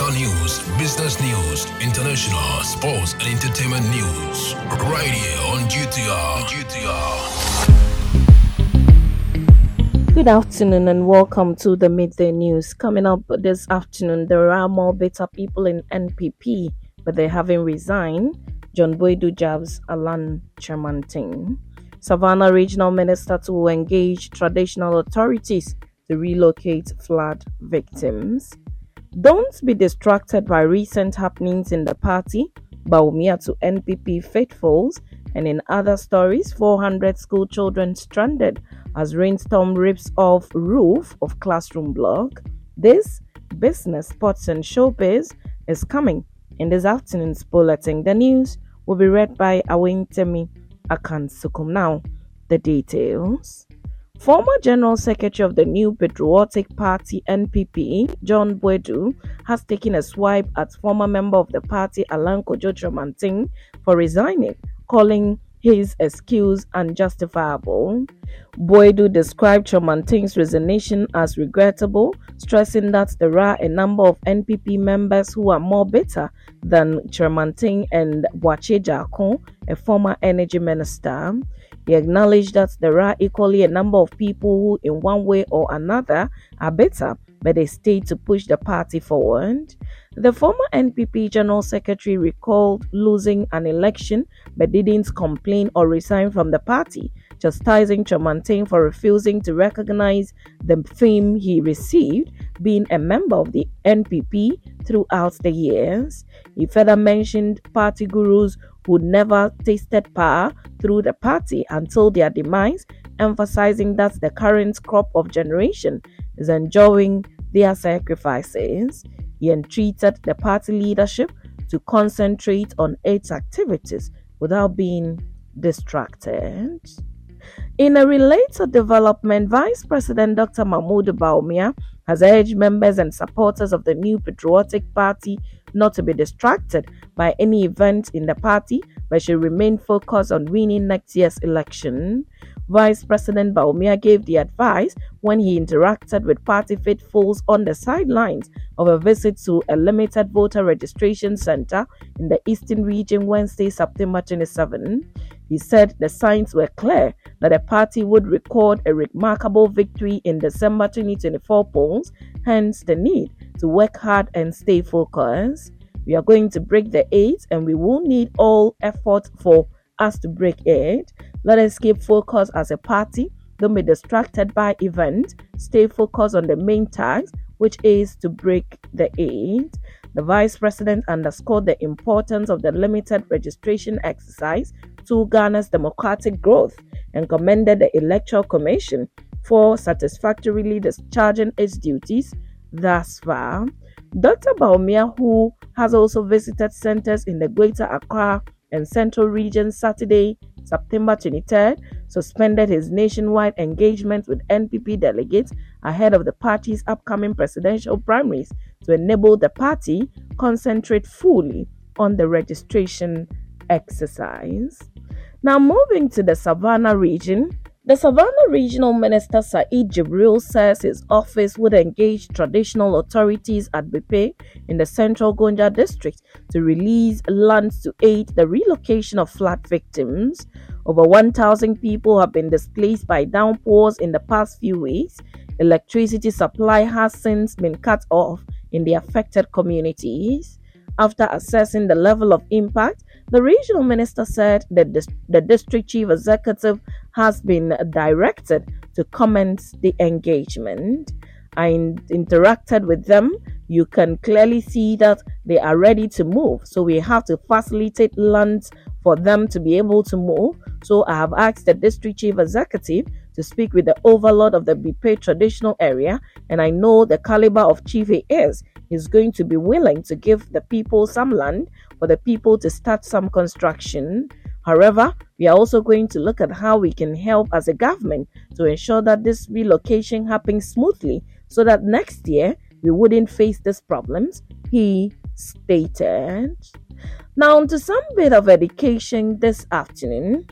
Local news, business news, international, sports, and entertainment news. Right here on GTR. GTR. Good afternoon and welcome to the midday news. Coming up this afternoon, there are more better people in NPP, but they haven't resigned. John Boadu Jabs Alan Kyerematen. Savannah Regional Minister to engage traditional authorities to relocate flood victims. Don't be distracted by recent happenings in the party. Bawumia to NPP faithfuls and in other stories, 400 school children stranded as rainstorm rips off roof of classroom block. This business, sports and showbiz is coming in this afternoon's bulletin. The news will be read by Awentemi Akansukum. Now, the details. Former General Secretary of the New Patriotic Party NPP, John Boadu, has taken a swipe at former member of the party Alan Kojo Kyerematen for resigning, calling his excuse unjustifiable. Boadu described Kyerematen's resignation as regrettable, stressing that there are a number of NPP members who are more bitter than Kyerematen and Boakye Agyarko, a former energy minister. He acknowledged that there are equally a number of people who, in one way or another, are better, but they stayed to push the party forward. The former NPP General Secretary recalled losing an election but didn't complain or resign from the party, chastising Kyerematen for refusing to recognize the fame he received being a member of the NPP throughout the years. He further mentioned party gurus who never tasted power through the party until their demise, emphasizing that the current crop of generation is enjoying their sacrifices. He entreated the party leadership to concentrate on its activities without being distracted. In a related development, Vice President Dr. Mahmoud Bawumia has urged members and supporters of the new Patriotic Party not to be distracted by any event in the party, but should remain focused on winning next year's election. Vice President Bawumia gave the advice when he interacted with party faithfuls on the sidelines of a visit to a limited voter registration center in the Eastern region Wednesday, September 27. He said the signs were clear that the party would record a remarkable victory in December 2024 polls, hence the need to work hard and stay focused. We are going to break the eight and we will need all effort for us to break it. Let us keep focused as a party. Don't be distracted by events. Stay focused on the main task, which is to break the eight. The vice president underscored the importance of the limited registration exercise to Ghana's democratic growth and commended the Electoral Commission for satisfactorily discharging its duties thus far. Dr. Bawumia, who has also visited centers in the Greater Accra and Central Region Saturday, September 23rd, suspended his nationwide engagement with NPP delegates ahead of the party's upcoming presidential primaries to enable the party concentrate fully on the registration exercise. Now, moving to the Savannah region, the Savannah Regional Minister Saeed Jibril says his office would engage traditional authorities at Buipe in the central Gonja district to release lands to aid the relocation of flood victims. Over 1,000 people have been displaced by downpours in the past few weeks. Electricity supply has since been cut off in the affected communities. After assessing the level of impact, the regional minister said that the district chief executive has been directed to comment the engagement. I interacted with them. You can clearly see that they are ready to move. So we have to facilitate land for them to be able to move. So I have asked the district chief executive to speak with the overlord of the Buipe traditional area, and I know the caliber of chief he is is going to be willing to give the people some land for the people to start some construction. However, we are also going to look at how we can help as a government to ensure that this relocation happens smoothly so that next year we wouldn't face these problems, he stated. Now, to some bit of education this afternoon.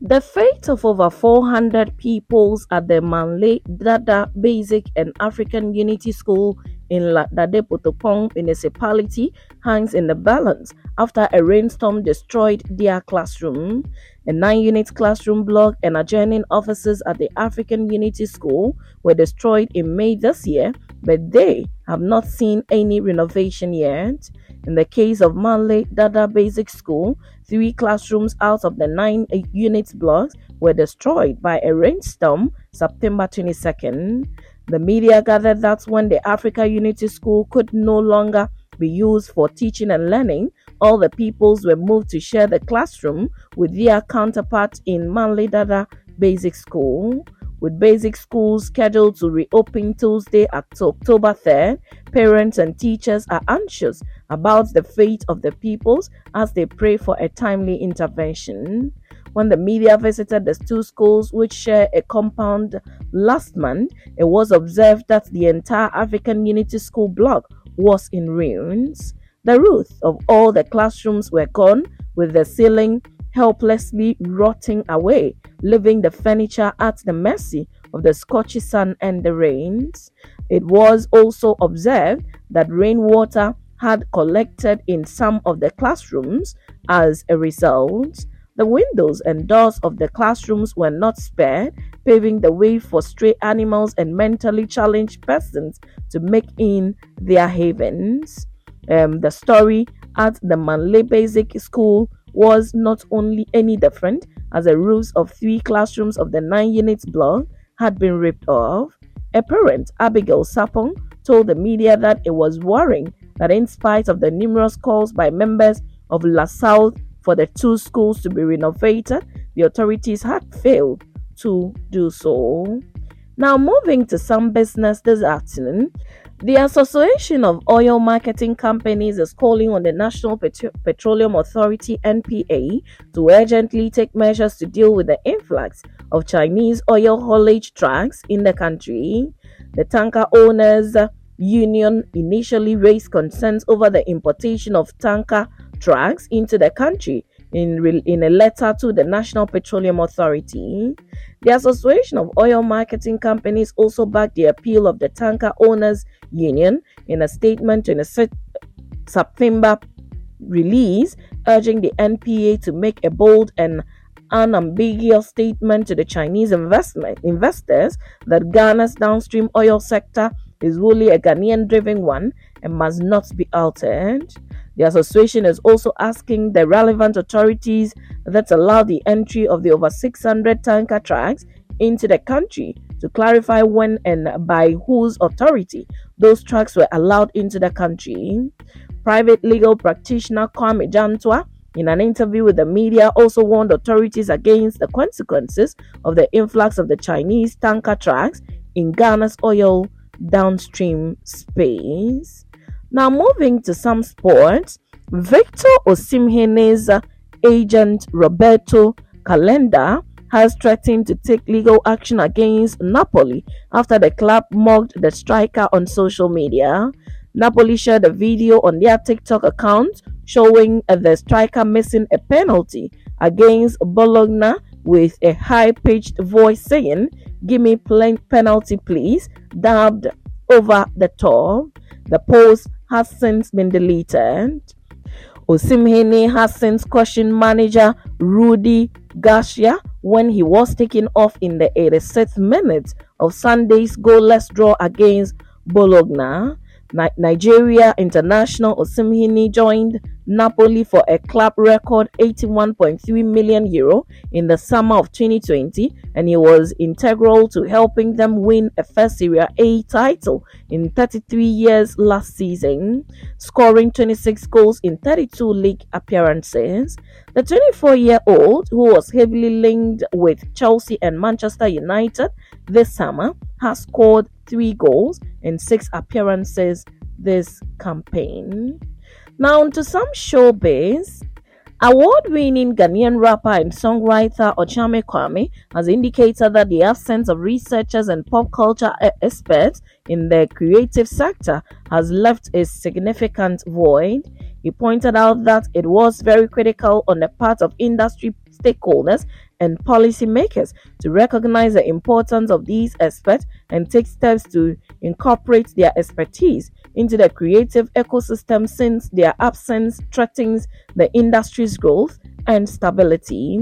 The fate of over 400 pupils at the Manley Dada Basic and African Unity School in La Dade Kotopon municipality hangs in the balance after a rainstorm destroyed their classroom. A nine unit classroom block and adjoining offices at the African Unity School were destroyed in May this year, but they have not seen any renovation yet. In the case of Manley Dada Basic School, three classrooms out of the nine units blocks were destroyed by a rainstorm September 22nd. The media gathered that when the Africa Unity School could no longer be used for teaching and learning, all the pupils were moved to share the classroom with their counterparts in Manley Dada Basic School. With basic schools scheduled to reopen Tuesday, October 3rd, parents and teachers are anxious about the fate of the pupils as they pray for a timely intervention. When the media visited the two schools, which share a compound last month, it was observed that the entire African Unity School block was in ruins. The roof of all the classrooms were gone, with the ceiling helplessly rotting away, leaving the furniture at the mercy of the scorchy sun and the rains. It was also observed that rainwater had collected in some of the classrooms. As a result, the windows and doors of the classrooms were not spared, paving the way for stray animals and mentally challenged persons to make in their havens. Um, the story at the Manley Basic School was not only any different, as the roofs of three classrooms of the nine units block had been ripped off. A parent, Abigail Sapong, told the media that it was worrying that, in spite of the numerous calls by members of La South for the two schools to be renovated, the authorities had failed to do so. Now, moving to some business this afternoon, the Association of Oil Marketing Companies is calling on the National Petro- Petroleum Authority NPA to urgently take measures to deal with the influx of Chinese oil haulage trucks in the country. The tanker owners union initially raised concerns over the importation of tanker trucks into the country in, in a letter to the National Petroleum Authority. The Association of Oil Marketing Companies also backed the appeal of the Tanker Owners Union in a statement in a September release, urging the NPA to make a bold and unambiguous statement to the Chinese investment investors that Ghana's downstream oil sector is wholly a Ghanaian driven one and must not be altered. The association is also asking the relevant authorities that allow the entry of the over 600 tanker trucks into the country to clarify when and by whose authority those trucks were allowed into the country. Private legal practitioner Kwame Jantuah, in an interview with the media, also warned authorities against the consequences of the influx of the Chinese tanker trucks in Ghana's oil downstream space. Now, moving to some sports, Victor Osimhen's agent Roberto Calenda has threatened to take legal action against Napoli after the club mocked the striker on social media. Napoli shared a video on their TikTok account showing uh, the striker missing a penalty against Bologna with a high pitched voice saying, Give me penalty, please, dubbed over the top. The post has since been deleted. Osimhen has since questioned manager Rudi Garcia when he was taken off in the 86th minute of Sunday's goalless draw against Bologna. Nigeria international Osimhen joined Napoli for a club record 81.3 million euro in the summer of 2020 and he was integral to helping them win a first Serie A title in 33 years last season, scoring 26 goals in 32 league appearances. The 24-year-old, who was heavily linked with Chelsea and Manchester United this summer, has scored 3 goals in 6 appearances this campaign. Now, to some showbiz. Award winning Ghanaian rapper and songwriter Okyeame Kwame has indicated that the absence of researchers and pop culture experts in the creative sector has left a significant void. He pointed out that it was very critical on the part of industry stakeholders and policymakers to recognize the importance of these experts and take steps to incorporate their expertise into the creative ecosystem since their absence threatens the industry's growth and stability.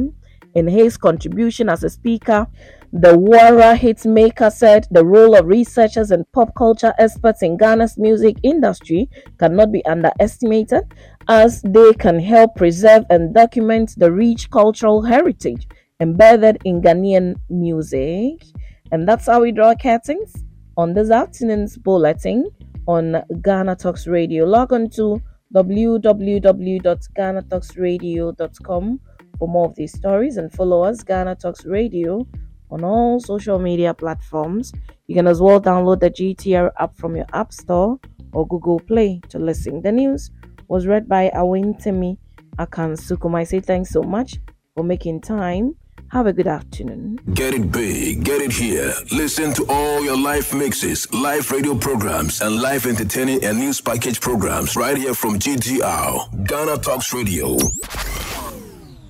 In his contribution as a speaker, the Wara hitmaker said the role of researchers and pop culture experts in Ghana's music industry cannot be underestimated as they can help preserve and document the rich cultural heritage embedded in Ghanaian music. And that's how we draw curtains on this afternoon's bulletin on Ghana Talks Radio. Log on to www.ghanatalksradio.com for more of these stories and follow us, Ghana Talks Radio, on all social media platforms. You can as well download the GTR app from your App Store or Google Play to listen. The news was read by Awentemi Akansukum. I say thanks so much for making time. Have a good afternoon. Get it big, get it here. Listen to all your live mixes, live radio programs, and live entertaining and news package programs right here from GTR, Ghana Talks Radio.